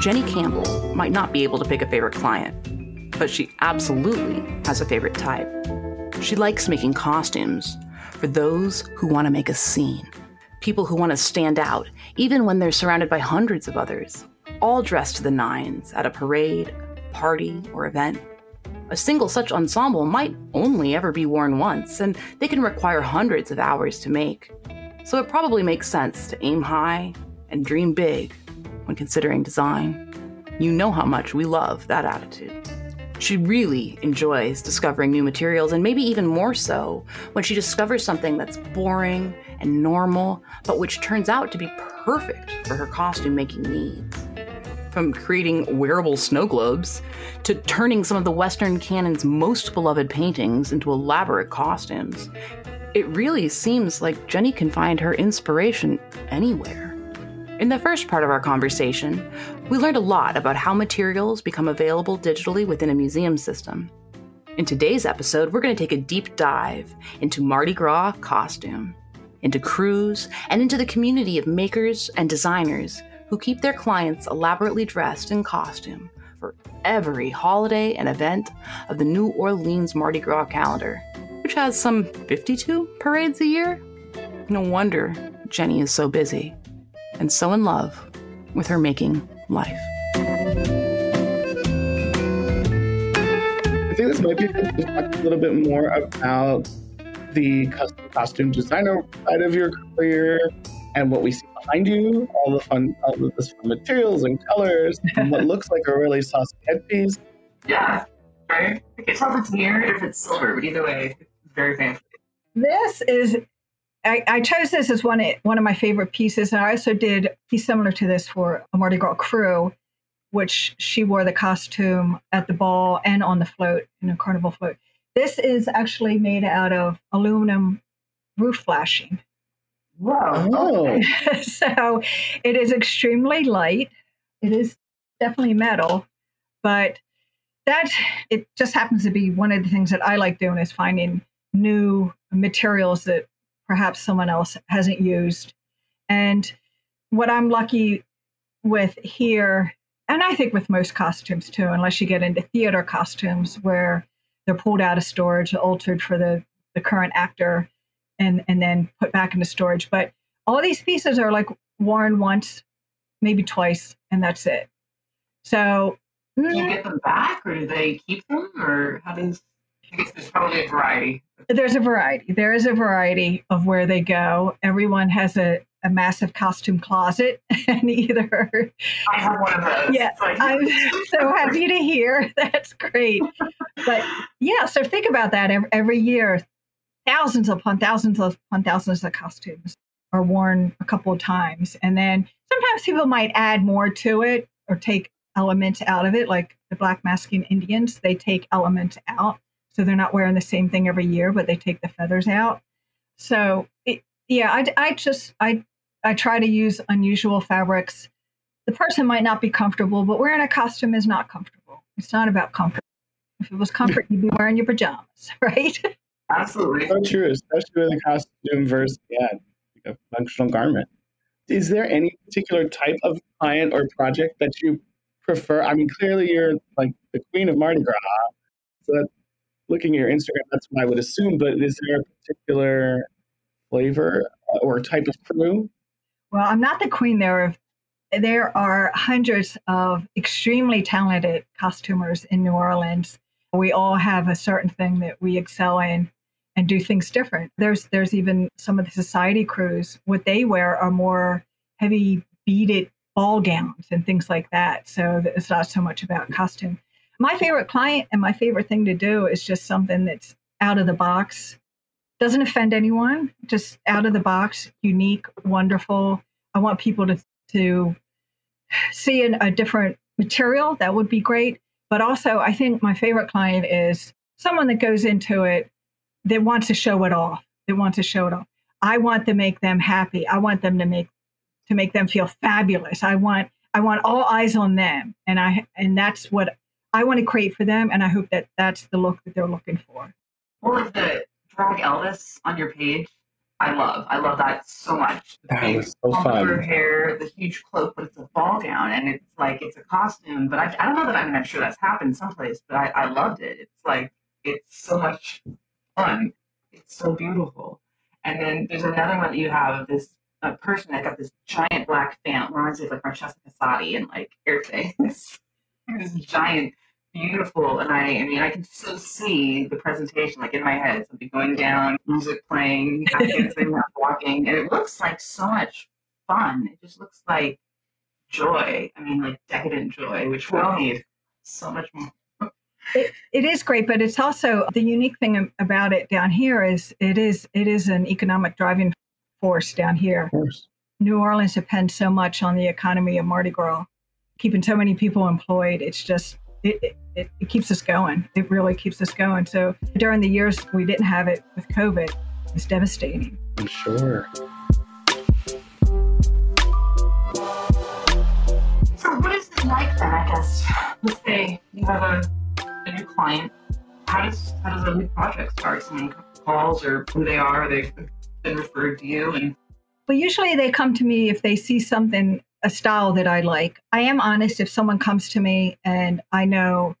Jenny Campbell might not be able to pick a favorite client, but she absolutely has a favorite type. She likes making costumes for those who want to make a scene, people who want to stand out, even when they're surrounded by hundreds of others, all dressed to the nines at a parade, party, or event. A single such ensemble might only ever be worn once, and they can require hundreds of hours to make. So it probably makes sense to aim high and dream big when considering design. You know how much we love that attitude. She really enjoys discovering new materials, and maybe even more so when she discovers something that's boring and normal, but which turns out to be perfect for her costume making needs. From creating wearable snow globes to turning some of the Western canon's most beloved paintings into elaborate costumes, it really seems like Jenny can find her inspiration anywhere. In the first part of our conversation, we learned a lot about how materials become available digitally within a museum system. In today's episode, we're going to take a deep dive into Mardi Gras costume, into crews, and into the community of makers and designers who keep their clients elaborately dressed in costume for every holiday and event of the New Orleans Mardi Gras calendar, which has some 52 parades a year. No wonder Jenny is so busy and so in love with her making life. I think this might be good to talk a little bit more about the custom costume designer side of your career and what we see behind you, all the fun, all of this fun materials and colors, and what looks like a really saucy headpiece. Yeah, right. It's not if it's mirrored or if it's silver, but either way, it's very fancy. This is I, I, chose this as one one of my favorite pieces, and I also did a piece similar to this for a Mardi Gras crew, which she wore the costume at the ball and on the float in a carnival float. This is actually made out of aluminum roof flashing. Wow! Oh. so it is extremely light. It is definitely metal, but that it just happens to be one of the things that I like doing is finding new materials that perhaps someone else hasn't used. And what I'm lucky with here, and I think with most costumes too, unless you get into theater costumes where they're pulled out of storage, altered for the, the current actor, and, and then put back into storage. But all these pieces are like worn once, maybe twice, and that's it. So, do you mm. get them back, or do they keep them, or how does? There's probably a variety. There's a variety. There is a variety of where they go. Everyone has a, a massive costume closet, and either I have one of those. Yeah, I'm so happy to hear. That's great. But yeah, so think about that. Every, every year, thousands upon thousands upon thousands of costumes are worn a couple of times, and then sometimes people might add more to it or take elements out of it, like the Black Masking Indians. They take elements out so they're not wearing the same thing every year, but they take the feathers out. So it, yeah, I, I just I I try to use unusual fabrics. The person might not be comfortable, but wearing a costume is not comfortable. It's not about comfort. If it was comfort, you'd be wearing your pajamas, right? Absolutely. So true, especially with a costume versus yeah, like a functional garment. Is there any particular type of client or project that you prefer? I mean, clearly you're like the queen of Mardi Gras, so that looking at your Instagram, that's what I would assume. But is there a particular flavor uh, or type of crew? Well, I'm not the queen. There there are hundreds of extremely talented costumers in New Orleans. We all have a certain thing that we excel in and do things different. There's there's even some of the society crews. What they wear are more heavy beaded ball gowns and things like that. So it's not so much about costume my favorite client and my favorite thing to do is just something that's out of the box, doesn't offend anyone, just out of the box, unique, wonderful. I want people to to see a different material. That would be great. But also, I think my favorite client is someone that goes into it that wants to show it off. That wants to show it off. I want to make them happy. I want them to make to make them feel fabulous. I want I want all eyes on them, and I and that's what I want to create for them, and I hope that that's the look that they're looking for. Or the drag Elvis on your page. I love. I love that so much. The That big was so pompadour fun. hair, the huge cloak, but it's a ball gown, and it's like it's a costume. But I, I don't know that I'm not sure that's happened someplace, but I, I loved it. It's like it's so much fun. It's so beautiful. And then there's another one that you have of this a person that got this giant black fan. It reminds me of like Francesca Casati and like Airthings. this giant, beautiful, and I, I mean, I can so see the presentation like in my head. Something going down, music playing, half dancing, walking, and it looks like so much fun. It just looks like joy. I mean, like decadent joy, which we all need so much more. It, it is great, but it's also the unique thing about it down here is it is it is an economic driving force down here. Of course. New Orleans depends so much on the economy of Mardi Gras, keeping so many people employed. It's just it, it, it, it keeps us going. It really keeps us going. So during the years we didn't have it with COVID, it was devastating. I'm sure. So what is it like then? I guess let's say you have a, a new client. How does how does a new project start? Someone calls or who they are? They've been referred to you, and Well, usually they come to me if they see something, a style that I like. I am honest if someone comes to me and I know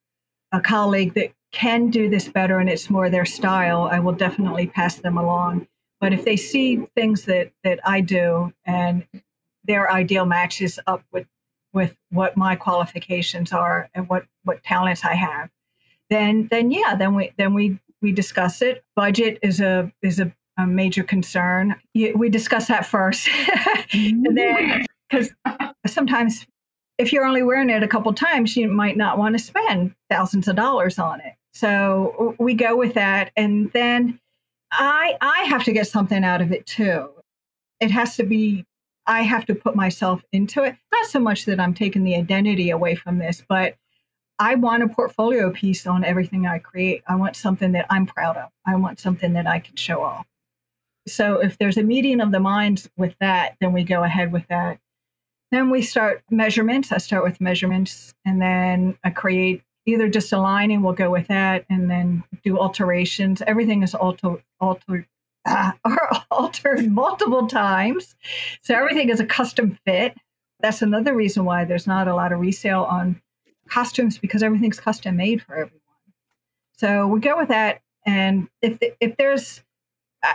a colleague that can do this better and it's more their style, I will definitely pass them along. But if they see things that, that I do and their ideal matches up with, with what my qualifications are and what, what talents I have, then then yeah, then we then we we discuss it. Budget is a is a a major concern. We discuss that first, and then mm-hmm. Because sometimes if you're only wearing it a couple times, you might not want to spend thousands of dollars on it. So we go with that, and then I I have to get something out of it too. It has to be. I have to put myself into it. Not so much that I'm taking the identity away from this, but I want a portfolio piece on everything I create. I want something that I'm proud of. I want something that I can show off. So if there's a meeting of the minds with that, then we go ahead with that. Then we start measurements. I start with measurements and then I create either just a line and we'll go with that and then do alterations. Everything is alter, altered ah, or altered multiple times. So everything is a custom fit. That's another reason why there's not a lot of resale on costumes because everything's custom made for everyone. So we go with that. And if if there's,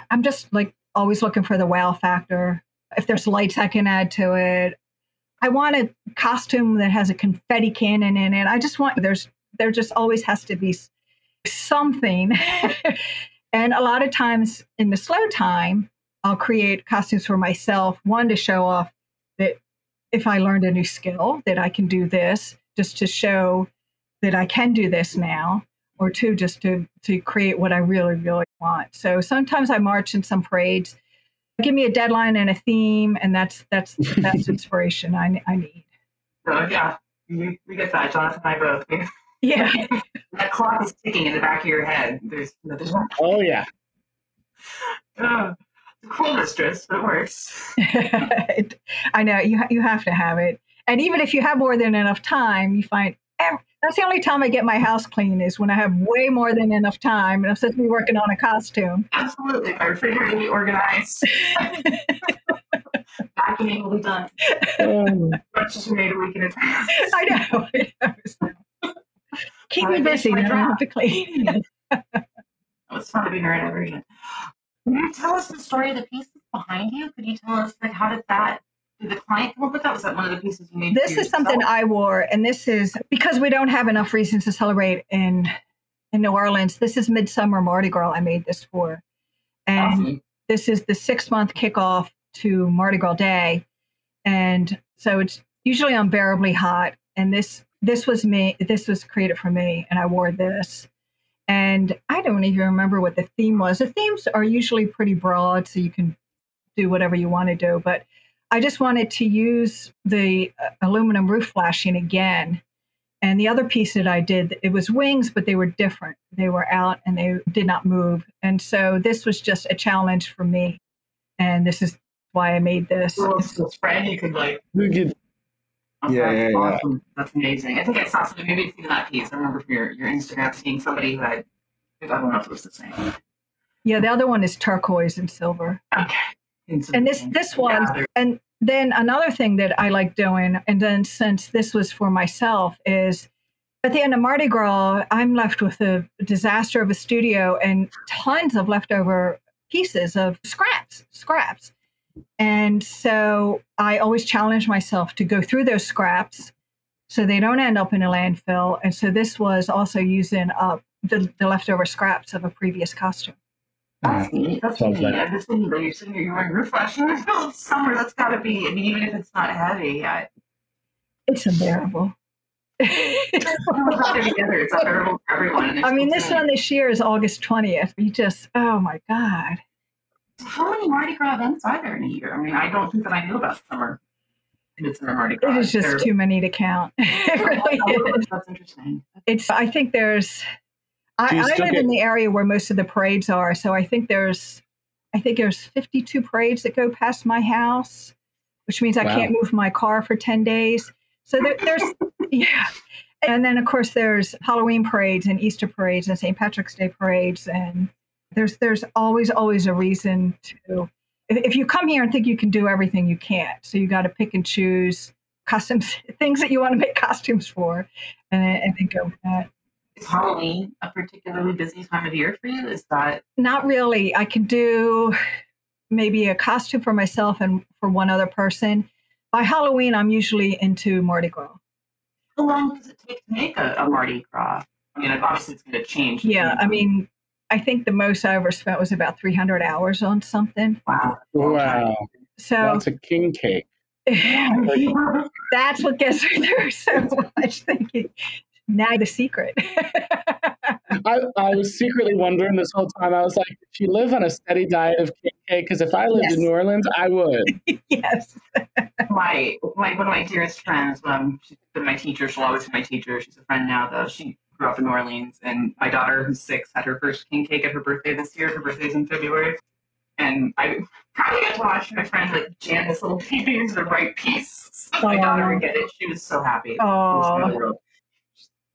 I'm just like always looking for the wow factor. If there's lights I can add to it, I want a costume that has a confetti cannon in it. I just want there's there just always has to be something. and a lot of times in the slow time, I'll create costumes for myself. One to show off that if I learned a new skill that I can do this, just to show that I can do this now, or two, just to to create what I really really want. So sometimes I march in some parades. Give me a deadline and a theme, and that's that's that's inspiration I, I need. so yeah, we, we get that. Jonathan and I both. Yeah. that clock is ticking in the back of your head. There's there's one. Oh yeah. Oh, cool mistress, but it works. I know you you have to have it, and even if you have more than enough time, you find ev- that's the only time I get my house clean is when I have way more than enough time, and I'm supposed to be working on a costume. Absolutely, my refrigerator will be organized. Vacuuming will be done. Um, Lunches are made a week in advance. I know. I know. Keep me busy. my Then I don't have to clean. Oh, it's fun to be version. Can you tell us the story of the pieces behind you? Could you tell us like how did that did the client come up with that? Was that one of the pieces you made? this is something? I wore, and this is because we don't have enough reasons to celebrate in in New Orleans. This is Midsummer Mardi Gras. I made this for, and Awesome. this is the six month kickoff to Mardi Gras Day, and so it's usually unbearably hot. And this this was me. This was created for me, and I wore this. And I don't even remember what the theme was. The themes are usually pretty broad, so you can do whatever you want to do. But I just wanted to use the uh, aluminum roof flashing again. And the other piece that I did, it was wings, but they were different. They were out and they did not move. And so this was just a challenge for me. And this is why I made this. Well, it's a spread you could like. we could- Oh, Yeah, that's yeah, yeah. awesome. That's amazing. I think I saw something. Maybe it's even that piece. I remember from your, your Instagram seeing somebody who had. I don't know if it was the same. Yeah, the other one is turquoise and silver. Okay. And this this one, Yeah, and then another thing that I like doing, and then since this was for myself, is at the end of Mardi Gras, I'm left with a disaster of a studio and tons of leftover pieces of scraps, scraps. And so I always challenge myself to go through those scraps so they don't end up in a landfill. And so this was also using up the, the leftover scraps of a previous costume. That's neat. That's Sounds neat. like- I'm just thinking that you're sitting here, you're wearing reflection in the middle of summer. That's got to be, I mean, even if it's not heavy, I, It's unbearable. it's together. It's unbearable for everyone. I mean, this one this year is August 20th. You just, oh my God. How many Mardi Gras events are there in a year? I mean, I don't think that I knew about summer. Midsummer Mardi Gras. It is just There- too many to count. It oh, really Oh, is. That's interesting. It's, I think there's, I, I live in the area where most of the parades are. So I think there's, I think there's 52 parades that go past my house, which means I Wow. can't move my car for 10 days. So there, there's, yeah. And then, of course, there's Halloween parades and Easter parades and St. Patrick's Day parades. And there's, there's always, always a reason to, if, if you come here and think you can do everything, you can't. So you got to pick and choose customs, things that you want to make costumes for, and, then- and then go with that. Is Halloween a particularly busy time of year for you? Is that Not really. I can do maybe a costume for myself and for one other person. By Halloween, I'm usually into Mardi Gras. how long does it take to make a, a Mardi Gras? I mean, obviously it's going to change. Yeah, I mean, I think the most I ever spent was about 300 hours on something. wow. Wow. So Lots a king cake. that's what gets me through so much. Thank you. Now the secret. I, I was secretly wondering this whole time. I was like, if you live on a steady diet of king cake? Because if I lived Yes. in New Orleans, I would. yes. my, my one of my dearest friends, um, she's been my teacher. She'll always be my teacher. She's a friend now, though. She grew up in New Orleans, and my daughter, who's six, had her first king cake at her birthday this year. Her birthday's in February, and I probably got to watch my friend like jam this little baby into the right piece. So my daughter would get it. She was so happy. It was Oh, the world.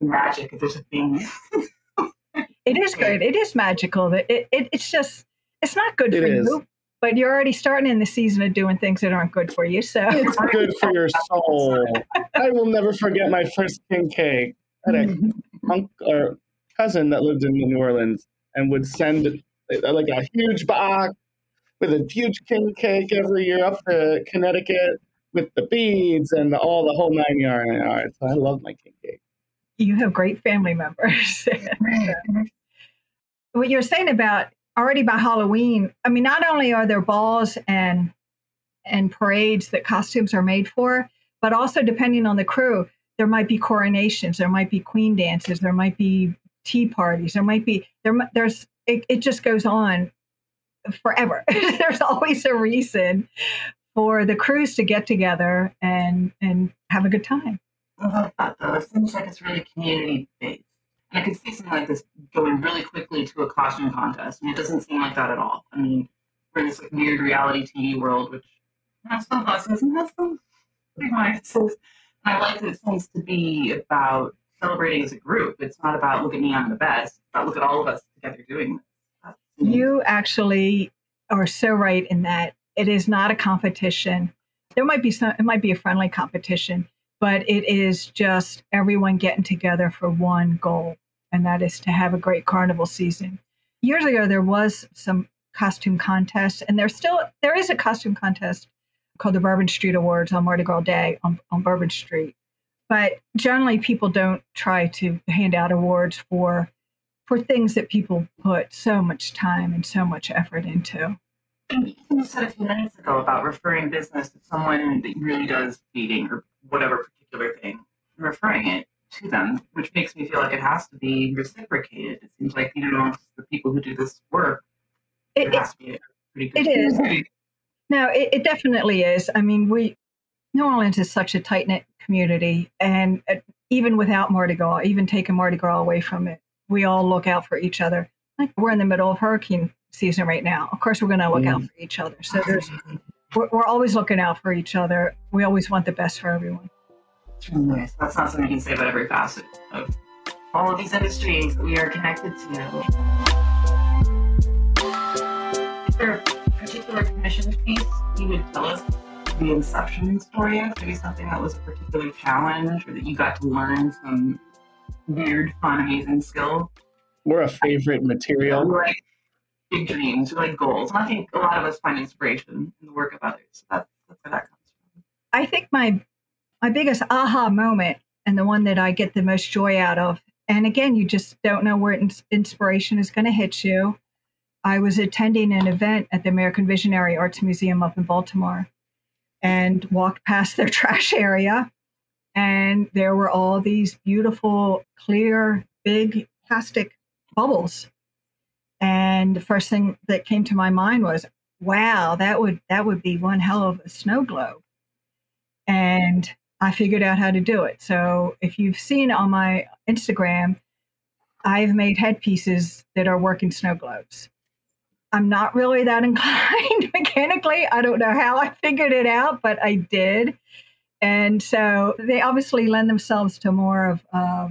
Magic. If there's a thing. it is good. It is magical. That it, it, it's just, it's not good It for is. you, but you're already starting in the season of doing things that aren't good for you. So It's good for your soul. I will never forget my first king cake. I had a uncle or cousin that lived in New Orleans and would send uh, like a huge box with a huge king cake every year up to Connecticut with the beads and all the whole nine yards. So I love my king cake. You have great family members. what you're saying about already by Halloween, I mean, not only are there balls and and parades that costumes are made for, but also depending on the crew, there might be coronations, there might be queen dances, there might be tea parties, there might be there. There's it, it just goes on forever. there's always a reason for the crews to get together and and have a good time. I love that though. It seems like it's really community based. And I could see something like this going really quickly to a costume contest, and it doesn't seem like that at all. I mean, we're in this like weird reality TV world, which has some pluses and has some big minuses. I like that it seems to be about celebrating as a group. It's not about look at me, I'm the best. About look at all of us together doing this. You actually are so right in that it is not a competition. There might be some, it might be a friendly competition, but it is just everyone getting together for one goal, and that is to have a great carnival season. Years ago, there was some costume contest, and there's still there is a costume contest called the Bourbon Street Awards on Mardi Gras Day on, on Bourbon Street. But generally, people don't try to hand out awards for for things that people put so much time and so much effort into. You said a few minutes ago about referring business to someone that really does dating or whatever particular thing, referring it to them, which makes me feel like it has to be reciprocated. It seems like you know, the people who do this work, It, it has to be a pretty good. it is. community. no, it, it definitely is. I mean, we New Orleans is such a tight knit community, and uh, even without Mardi Gras, even taking Mardi Gras away from it, we all look out for each other. Like we're in the middle of hurricane season right now. Of course, we're going to look out for each other. So there's we're, we're always looking out for each other. We always want the best for everyone. It's really nice. That's not something you can say about every facet of all of these industries that we are connected to. Is there a particular commission piece you would tell us the inception story of? Maybe something that was a particular challenge or that you got to learn some weird, fun, amazing skill? We're a favorite material. Like big dreams, like goals. And I think a lot of us find inspiration in the work of others. That's, that's where that comes from. I think my my biggest aha moment and the one that I get the most joy out of, and again, you just don't know where inspiration is going to hit you. I was attending an event at the American Visionary Arts Museum up in Baltimore and walked past their trash area. And there were all these beautiful, clear, big plastic bubbles. And the first thing that came to my mind was, wow, that would that would be one hell of a snow globe. And I figured out how to do it. So if you've seen on my Instagram, I've made headpieces that are working snow globes. I'm not really that inclined mechanically. I don't know how I figured it out, but I did. And so they obviously lend themselves to more of uh,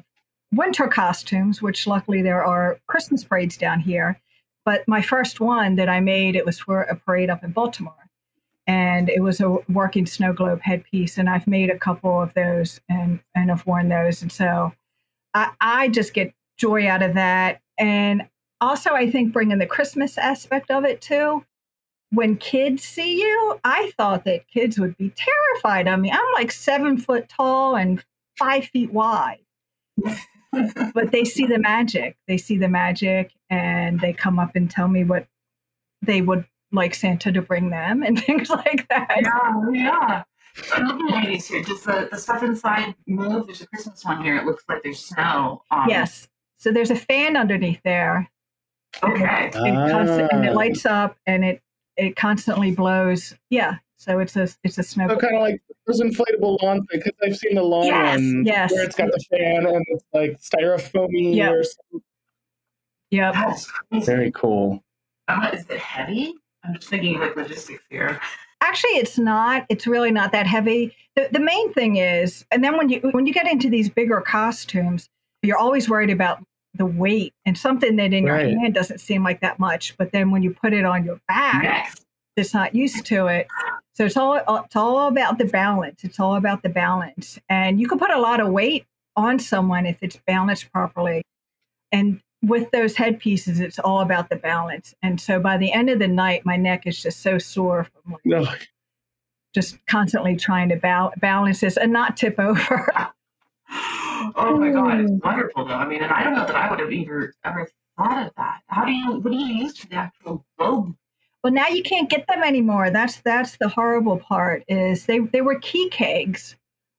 winter costumes, which luckily there are Christmas parades down here. But my first one that I made, it was for a parade up in Baltimore. And it was a working snow globe headpiece. And I've made a couple of those and, and have worn those. And so I, I just get joy out of that. And also, I think bringing the Christmas aspect of it too. When kids see you, I thought that kids would be terrified of me. I'm like seven foot tall and five feet wide. But they see the magic. They see the magic and they come up and tell me what they would like Santa to bring them and things like that. Yeah, yeah. I'm looking at these here. Does the, the stuff inside move? There's a Christmas one here. It looks like there's snow. Um, yes. So there's a fan underneath there Okay. And, ah. and it lights up and it it constantly blows. Yeah. So it's a it's a snow. So kind of like those inflatable lawn things because I've seen the lawn yes, one yes. where it's got the fan and it's like styrofoamy yep. or something. Yep. Very cool. Uh, is it heavy? I'm just thinking like logistics here. Actually, it's not. It's really not that heavy. The, the main thing is, and then when you when you get into these bigger costumes, you're always worried about the weight and something that in right. your hand doesn't seem like that much, but then when you put it on your back, yes. it's not used to it. So it's all uh, it's all about the balance. It's all about the balance, and you can put a lot of weight on someone if it's balanced properly. And with those headpieces, it's all about the balance. And so by the end of the night, my neck is just so sore from like, no. just constantly trying to ba- balance this and not tip over. oh my god, it's wonderful though. I mean, and I don't know that I would have ever ever thought of that. How do you what do you use for the actual globe? Well, now you can't get them anymore. That's that's the horrible part. Is they they were key kegs,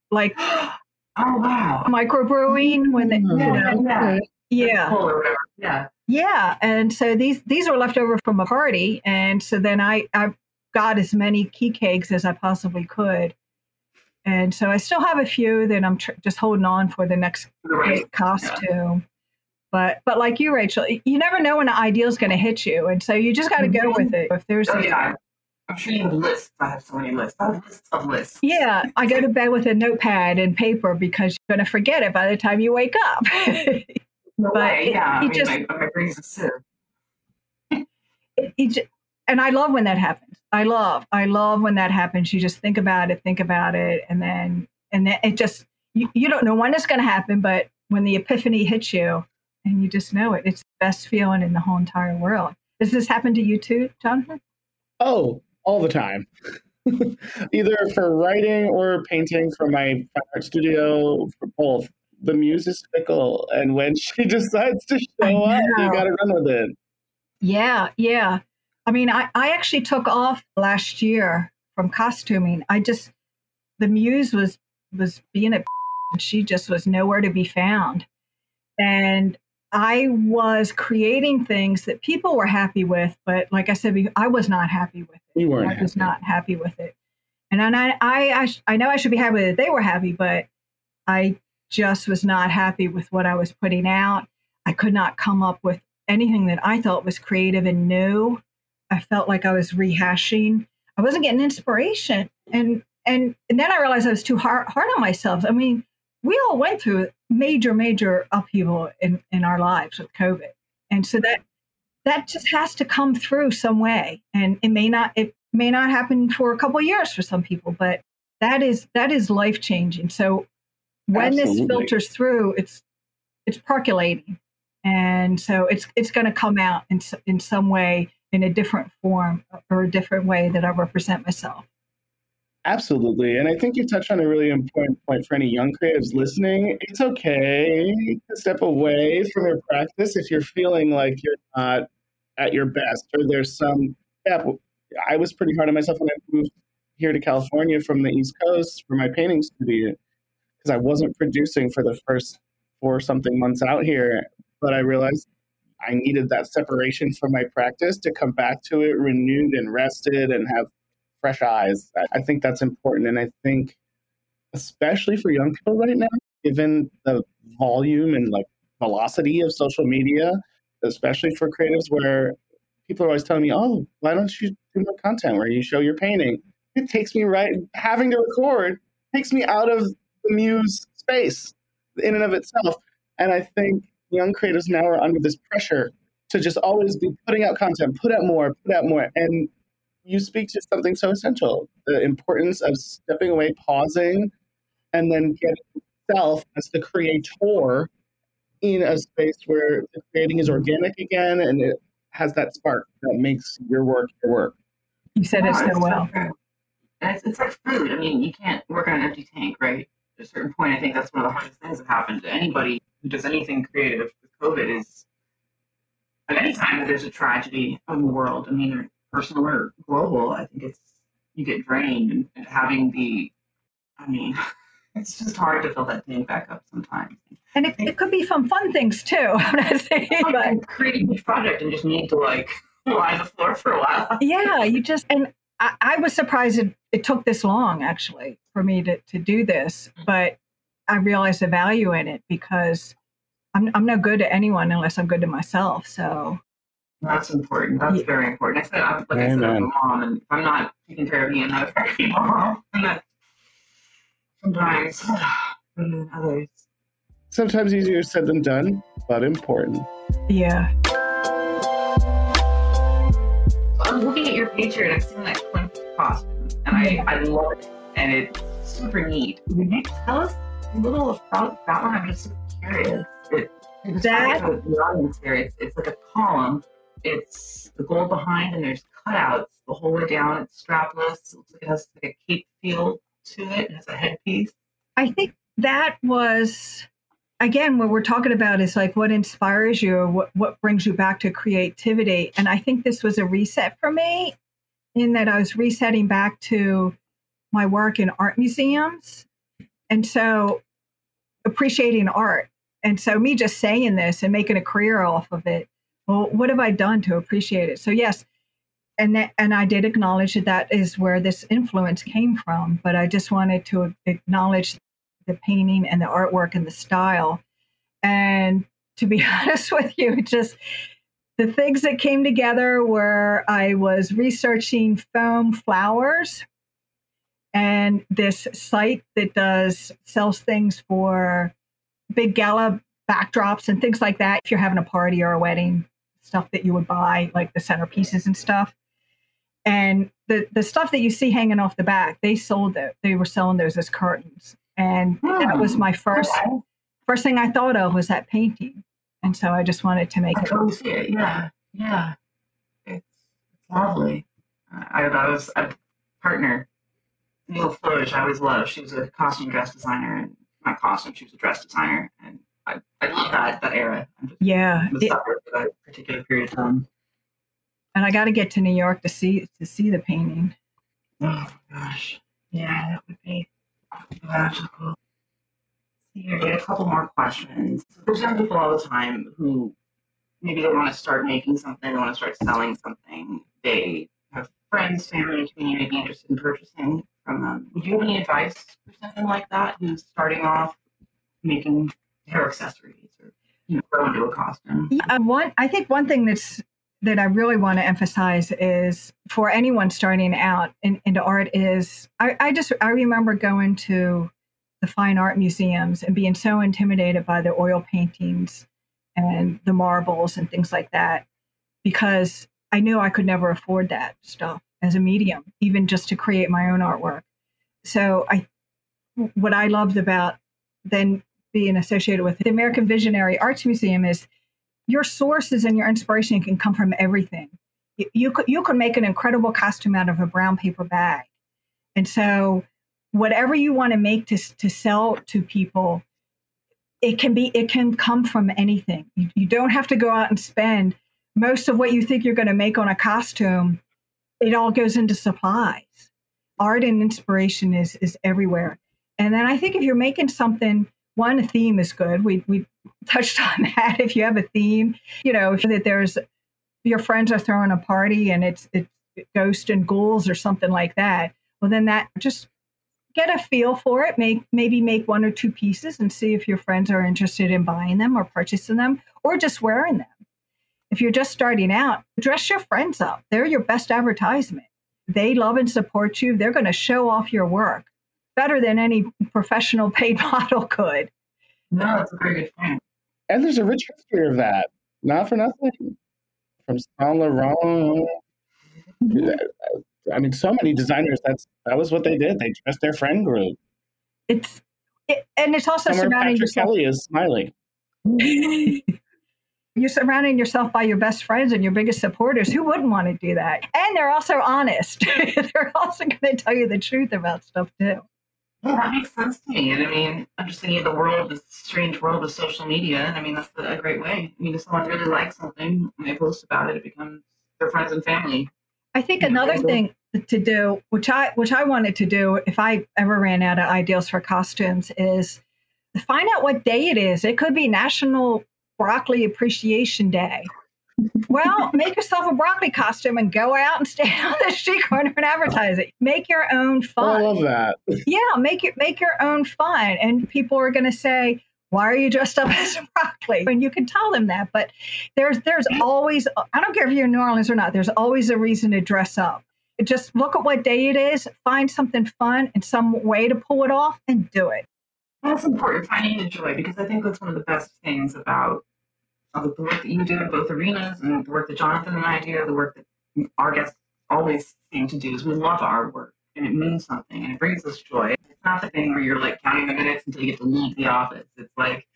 like oh wow, microbrewing when they yeah, you know, yeah. yeah. yeah. Yeah, and so these these were left over from a party, and so then I I got as many key kegs as I possibly could, and so I still have a few that I'm tr- just holding on for the next costume. Yeah. But but like you, Rachel, you never know when an ideal is going to hit you, and so you just got to go mm-hmm. with it. If there's oh, yeah. I'm sure you have lists. I have so many lists. I have lists of lists. Yeah, I go to bed with a notepad and paper because you're going to forget it by the time you wake up. no but way. It, yeah, I mean, just, my, my brain's a sieve. It, it, and I love when that happens. I love, I love when that happens. You just think about it, think about it, and then, and then it just, you, you don't know when it's going to happen, but when the epiphany hits you, and you just know it, it's the best feeling in the whole entire world. Does this happen to you too, Jonathan? Oh, all the time. Either for writing or painting for my art studio, for both. The muse is fickle, and when she decides to show up, you got to run with it. Yeah, yeah. I mean, I, I actually took off last year from costuming. I just the muse was was being a she just was nowhere to be found. And I was creating things that people were happy with, but like I said, I was not happy with it. You weren't. I was happy. not happy with it. And I, I, I, I know I should be happy that. They were happy, but I just was not happy with what I was putting out. I could not come up with anything that I thought was creative and new. I felt like I was rehashing. I wasn't getting inspiration, and and and then I realized I was too hard hard on myself. I mean, we all went through major major upheaval in in our lives with COVID, and so that that just has to come through some way. And it may not it may not happen for a couple of years for some people, but that is that is life changing. So when Absolutely. this filters through, it's it's percolating, and so it's it's going to come out in in some way in a different form or a different way that I represent myself. Absolutely. And I think you touched on a really important point for any young creatives listening. It's okay to step away from your practice if you're feeling like you're not at your best or there's some. I was pretty hard on myself when I moved here to California from the East Coast for my painting studio because I wasn't producing for the first four something months out here. But I realized I needed that separation from my practice to come back to it renewed and rested and have fresh eyes. I- think that's important. And I think, especially for young people right now, given the volume and like velocity of social media, especially for creatives where people are always telling me, oh, why don't you do more content where you show your painting? It takes me right, having to record takes me out of the muse space in and of itself. And I think young creatives now are under this pressure to just always be putting out content, put out more, put out more. And you speak to something so essential the importance of stepping away, pausing, and then getting yourself as the creator in a space where the creating is organic again and it has that spark that makes your work your work. You said it Yeah, so it's well. true. And it's, it's like food. I mean, you can't work on an empty tank, right? At a certain point, I think that's one of the hardest things that happened to anybody who does anything creative with COVID is at any time that there's a tragedy in the world, I mean, or personal or global, I think it's you get drained and, and having the, I mean, it's just hard to fill that tank back up sometimes. And it, it could be some fun things too. I'm not saying, but create a huge project and just need to like lie on the floor for a while. yeah, you just and I, I was surprised it, it took this long actually for me to, to do this, but I realized the value in it because I'm I'm no good to anyone unless I'm good to myself. So That's important. That's Yeah. very important. I said, I'm, like I said, I'm a Amen. mom, and if I'm not taking care of me, I'm not a very good mom. And that sometimes better than others. Sometimes easier said than done, but important. yeah, I'm looking at your picture and I'm seeing that Klimt costume, and I, I love it, and it's super neat. Would you tell us a little about that one? I'm just curious. It, it's That- for the audience here. It's, it's like a column. It's the gold behind, and there's cutouts the whole way down. It's strapless. It looks like it has like a cape feel to it. It has a headpiece. I think that was again what we're talking about is like what inspires you what, what brings you back to creativity. And I think this was a reset for me in that I was resetting back to my work in art museums. And so appreciating art. And so me just saying this and making a career off of it, well, what have I done to appreciate it? So yes, and that, and I did acknowledge that that is where this influence came from. But I just wanted to acknowledge the painting and the artwork and the style. And to be honest with you, just the things that came together were I was researching foam flowers and this site that does sells things for big gala backdrops and things like that. If you're having a party or a wedding, stuff that you would buy, like the centerpieces and stuff. And the, the stuff that you see hanging off the back, they sold it. They were selling those as curtains. And that was hmm. my first Okay. first thing I thought of was that painting. And so I just wanted to make I it. totally see it. Yeah, yeah. It's, it's lovely. I, I was a partner, Neil Flourish. I always loved. She was a costume dress designer, and my costume. She was a dress designer, and I, I love that that era. Just Yeah. It- that particular period of time. and I got to get to New York to see to see the painting. Oh my gosh. Yeah, that would be magical. Here, get a couple more questions. So there's young people all the time who maybe they want to start making something, they want to start selling something. They have friends, family, community may be interested in purchasing from them. Would you have any advice for something like that who's starting off making hair accessories or you know, into a costume? Yeah, one I think one thing that's that I really want to emphasize is for anyone starting out in, into art is I, I just I remember going to the fine art museums and being so intimidated by the oil paintings and the marbles and things like that. because I knew I could never afford that stuff as a medium, even just to create my own artwork. So I, what I loved about then being associated with the American Visionary Arts Museum is your sources and your inspiration can come from everything. You, you could you could make an incredible costume out of a brown paper bag, and so whatever you want to make to to sell to people, it can be it can come from anything. You, you don't have to go out and spend most of what you think you're going to make on a costume. It all goes into supplies. Art and inspiration is is everywhere. And then I think if you're making something one theme is good. We we touched on that. If you have a theme you know that there's your friends are throwing a party and it's it's ghost and ghouls or something like that well then that just get a feel for it. Make maybe make one or two pieces and see if your friends are interested in buying them or purchasing them or just wearing them. If you're just starting out dress your friends up. They're your best advertisement. They love and support you. They're going to show off your work better than any professional paid model could. No, that's a very good point. And there's a rich history of that. Not for nothing. From Saint Laurent. I mean, so many designers. That's that was what they did. They dressed their friend group. It's it, and it's also Somewhere surrounding Patrick yourself. Kelly is smiling. You're surrounding yourself by your best friends and your biggest supporters. Who wouldn't want to do that? And they're also honest. they're also going to tell you the truth about stuff too. Yeah, that makes sense to me. And I mean, I'm just looking understanding the world, this strange world of social media, and I mean, that's a great way. I mean, if someone really likes something and they post about it, it becomes their friends and family. I think another thing to do, which I which I wanted to do if I ever ran out of ideas for costumes, is find out what day it is. It could be National Broccoli Appreciation Day. Well, make yourself a broccoli costume and go out and stand on the street corner and advertise it. Make your own fun. I love that. yeah, make it make your own fun. And people are going to say, "Why are you dressed up as a broccoli?" And you can tell them that. But there's there's always I don't care if you're in New Orleans or not. There's always a reason to dress up. Just look at what day it is, find something fun and some way to pull it off, and do it. That's important, finding the joy, because I think that's one of the best things about uh, the work that you do in both arenas and the work that Jonathan and I do, the work that our guests always seem to do is we love our work and it means something and it brings us joy. It's not the thing where you're like counting the minutes until you get to leave the office. It's like,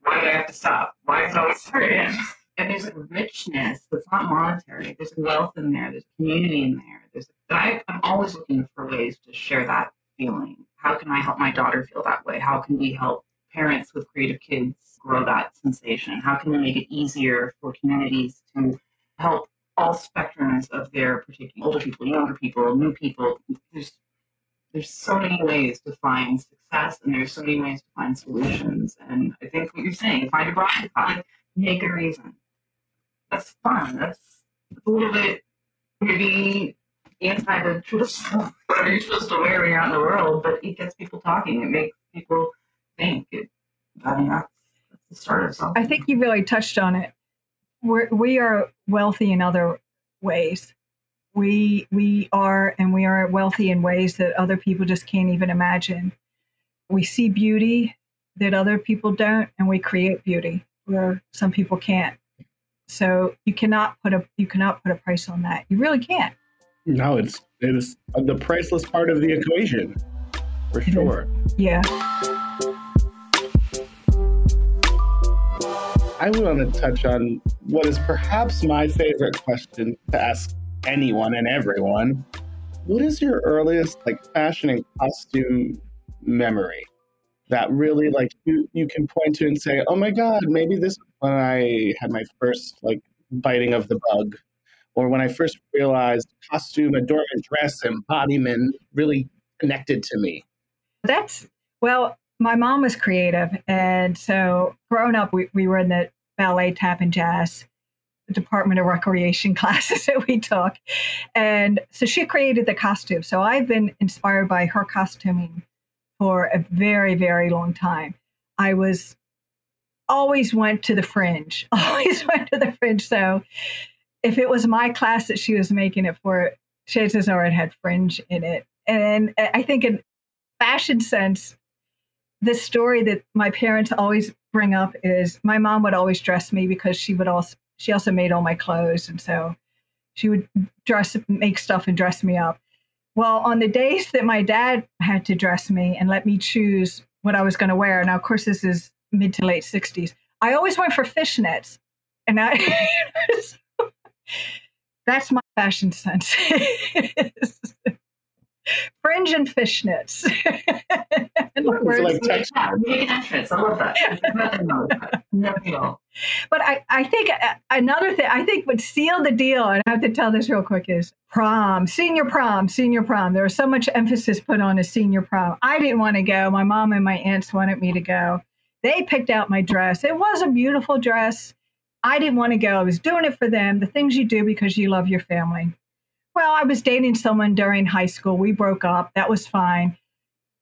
why do I have to stop? Why is it always certain? And there's a richness that's not monetary. There's wealth in there. There's community in there. There's I'm always looking for ways to share that feeling. How can I help my daughter feel that way? How can we help parents with creative kids grow that sensation? How can we make it easier for communities to help all spectrums of their particular older people, younger people, new people? There's there's so many ways to find success, and there's so many ways to find solutions. And I think what you're saying, find a bright pot, make a reason. That's fun. That's a little bit maybe anti the traditional what you're supposed to wear out in the world, but it gets people talking. It makes people think. It, I mean, that's, that's the start of something. I think you really touched on it. We're, we are wealthy in other ways. We we are, and we are wealthy in ways that other people just can't even imagine. We see beauty that other people don't, and we create beauty where some people can't. So you cannot put a you cannot put a price on that. You really can't. No, it's it is the priceless part of the equation, for is. sure. Yeah. I want to touch on what is perhaps my favorite question to ask anyone and everyone. What is your earliest like fashion and costume memory that really like you, you can point to and say, oh my God, maybe this when I had my first like biting of the bug or when I first realized costume, adornment, dress, embodiment really connected to me. That's well, my mom was creative. And so growing up, we, we were in the ballet, tap, and jazz the Department of Recreation classes that we took. And so she created the costume. So I've been inspired by her costuming for a very, very long time. I was always went to the fringe, always went to the fringe. So if it was my class that she was making it for, chances are it had fringe in it. And I think in fashion sense, the story that my parents always bring up is my mom would always dress me because she would also she also made all my clothes, and so she would dress, make stuff, and dress me up. Well, on the days that my dad had to dress me and let me choose what I was going to wear, now of course this is mid to late '60s, I always went for fishnets, and I. that's my fashion sense. Fringe and fishnets. It's like Yeah, text- an entrance. I love that. Nothing wrong with that. Nothing at. But I, I think uh, another thing, I think what sealed the deal, and I have to tell this real quick, is prom, senior prom, senior prom. There was so much emphasis put on a senior prom. I didn't want to go. My mom and my aunts wanted me to go. They picked out my dress. It was a beautiful dress. I didn't want to go. I was doing it for them, the things you do because you love your family. Well, I was dating someone during high school. We broke up. That was fine.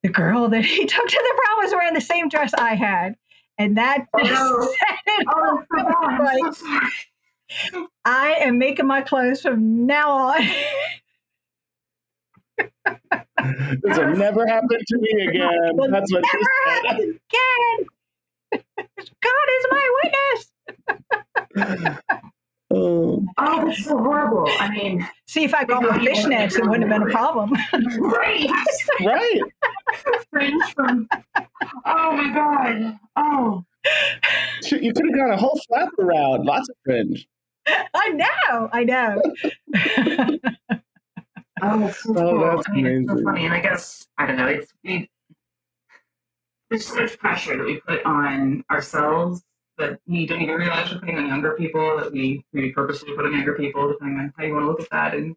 The girl that he took to the prom was wearing the same dress I had. And that Oh, just set it Oh, off. I'm Like, so. I am making my clothes from now on. This will never happen to me again. Will That's what she Never said. happen again. God is my witness. Oh, Oh, that's so horrible. I mean, See, if I got my fishnets, it wouldn't have been a problem. right. right. Fringe from. Oh my God. Oh. You could have gone a whole flapper around. Lots of fringe. I know, I know. Oh, that's so Oh, cool. that's I mean, it's so funny. And I guess, I don't know, it's, we, there's so much pressure that we put on ourselves that we don't even realize we're putting on younger people, that we maybe purposely put on younger people, depending on how you want to look at that. And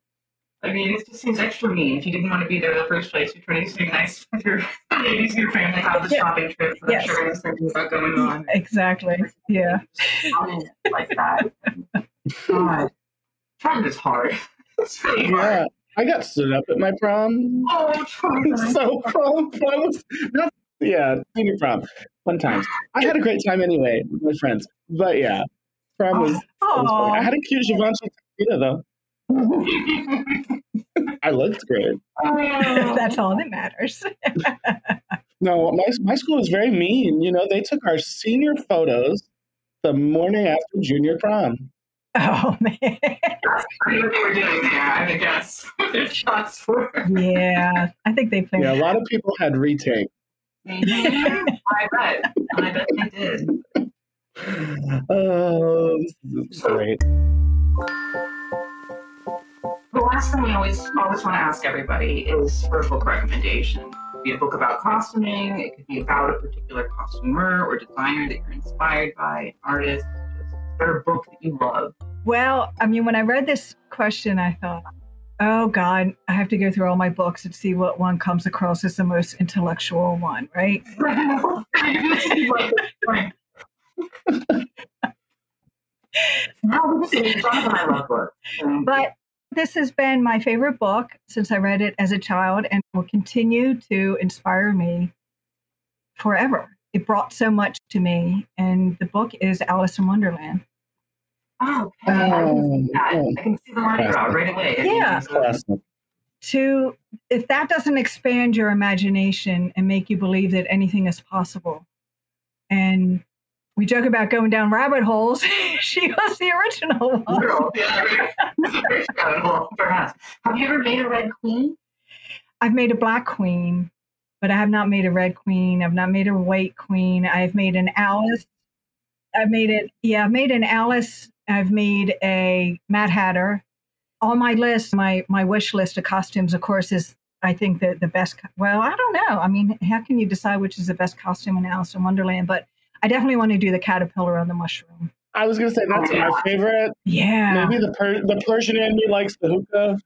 I mean, it just seems extra mean. If you didn't want to be there in the first place, you're trying to do something nice with your ladies and your family, have the Yeah. shopping trip that Yes. I'm sure there's things about going on. Exactly. Yeah. Like that. God. Trying is hard. It's really hard. Yeah. I got stood up at my prom. Oh, trying. so prom, prom was not, yeah, senior prom, fun times. I had a great time anyway with my friends. But yeah, prom was, was. I had a cute Givenchy tuxedo though. I looked great. that's all that matters. No, my my school was very mean. You know, they took our senior photos the morning after junior prom. Oh man. That's pretty what they were doing there. I would guess. What their shots were. Yeah, I think they Yeah, a lot of people had retake. Mhm. I bet. I bet they did. Oh, this is great. The last thing we always always want to ask everybody is for a book recommendation. It could be a book about costuming. It could be about a particular costumer or designer that you're inspired by, an artist. Just, is there a book that you love? Well, I mean, when I read this question, I thought, oh God, I have to go through all my books and see what one comes across as the most intellectual one, right? no, this is Jonathan. I love books. But this has been my favorite book since I read it as a child and will continue to inspire me forever. It brought so much to me, and the book is Alice in Wonderland. Oh, okay. I can see oh, that. Oh, I can see the line draw right away. I Yeah. it's, classic. To if that doesn't expand your imagination and make you believe that anything is possible, and we joke about going down rabbit holes, she was the original one. Girl, yeah, right. Well, perhaps. Have you ever made a red queen? I've made a black queen, but I have not made a red queen. I've not made a white queen. I've made an Alice. I've made it. Yeah, I've made an Alice. I've made a Mad Hatter. On my list, my my wish list of costumes, of course, is I think the the best. Well, I don't know. I mean, how can you decide which is the best costume in Alice in Wonderland? But I definitely want to do the caterpillar on the mushroom. I was gonna say that's Oh, yeah. my favorite. Yeah. Maybe the per- the Persian in me likes the hookah,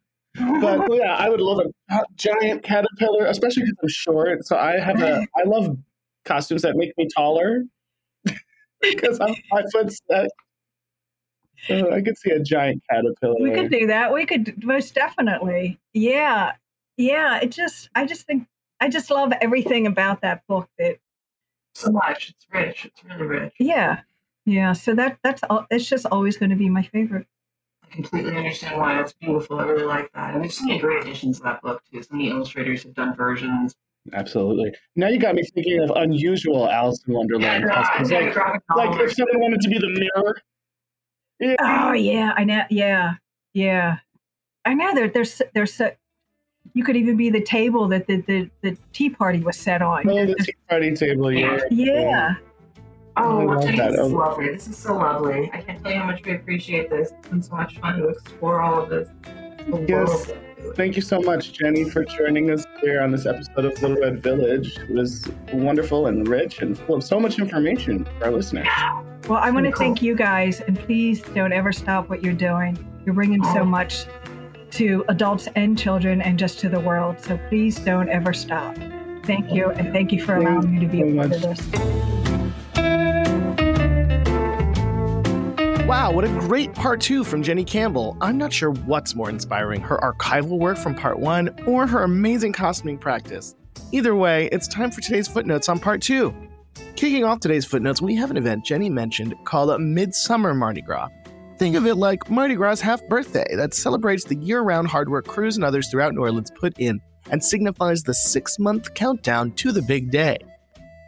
but yeah, I would love a giant caterpillar, especially because I'm short. So I have a I love costumes that make me taller because I'm five foot six. So I could see a giant caterpillar. We could do that. We could most definitely. Yeah. Yeah. It just, I just think, I just love everything about that book that, so much. It's rich. It's really rich. yeah. Yeah. So that, that's, all, it's just always going to be my favorite. I completely understand why. It's beautiful. I really like that. And there's so many great additions to that book, too. So many illustrators have done versions. Absolutely. Now you got me thinking of unusual Alice in Wonderland costumes. Like, graphic like if someone wanted to be the mirror, Oh, yeah. Oh yeah, I know. Yeah, yeah. I know there, there's there's so, you could even be the table that the, the, the tea party was set on. Oh, the tea party table. Yeah. yeah. Oh, I love this is Oh. lovely. This is so lovely. I can't tell you how much we appreciate this. It's been so much fun to explore all of this. Yes. Thank you so much, Jenny, for joining us here on this episode of Little Red Village. It was wonderful and rich and full of so much information for our listeners. Well, I want to Cool. thank you guys, and please don't ever stop what you're doing. You're bringing so Oh. much to adults and children, and just to the world. So please don't ever stop. Thank you, and thank you for allowing me to be a part of this. Wow, what a great part two from Jenny Campbell. I'm not sure what's more inspiring, her archival work from part one or her amazing costuming practice. Either way, it's time for today's footnotes on part two. Kicking off today's footnotes, we have an event Jenny mentioned called a Midsummer Mardi Gras. Think of it like Mardi Gras' half birthday that celebrates the year round hard work crews and others throughout New Orleans put in and signifies the six month countdown to the big day.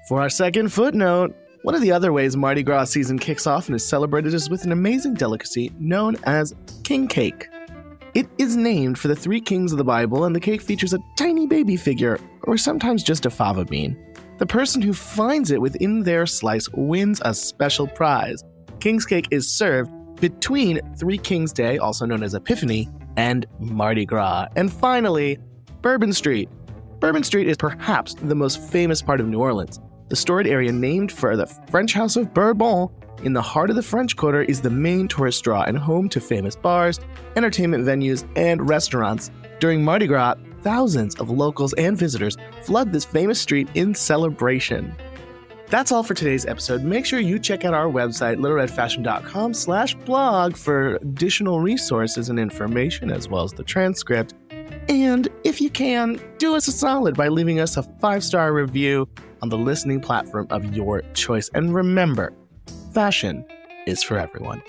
For our second footnote, one of the other ways Mardi Gras season kicks off and is celebrated is with an amazing delicacy known as king cake. It is named for the three kings of the Bible, and the cake features a tiny baby figure, or sometimes just a fava bean. The person who finds it within their slice wins a special prize. King's cake is served between Three Kings Day, also known as Epiphany, and Mardi Gras. And finally, Bourbon Street. Bourbon Street is perhaps the most famous part of New Orleans. The storied area named for the French House of Bourbon in the heart of the French Quarter is the main tourist draw and home to famous bars, entertainment venues, and restaurants. During Mardi Gras, thousands of locals and visitors flood this famous street in celebration. That's all for today's episode. Make sure you check out our website, littleredfashion.com slash blog for additional resources and information, as well as the transcript. And if you can, do us a solid by leaving us a five-star review on the listening platform of your choice. And remember, fashion is for everyone.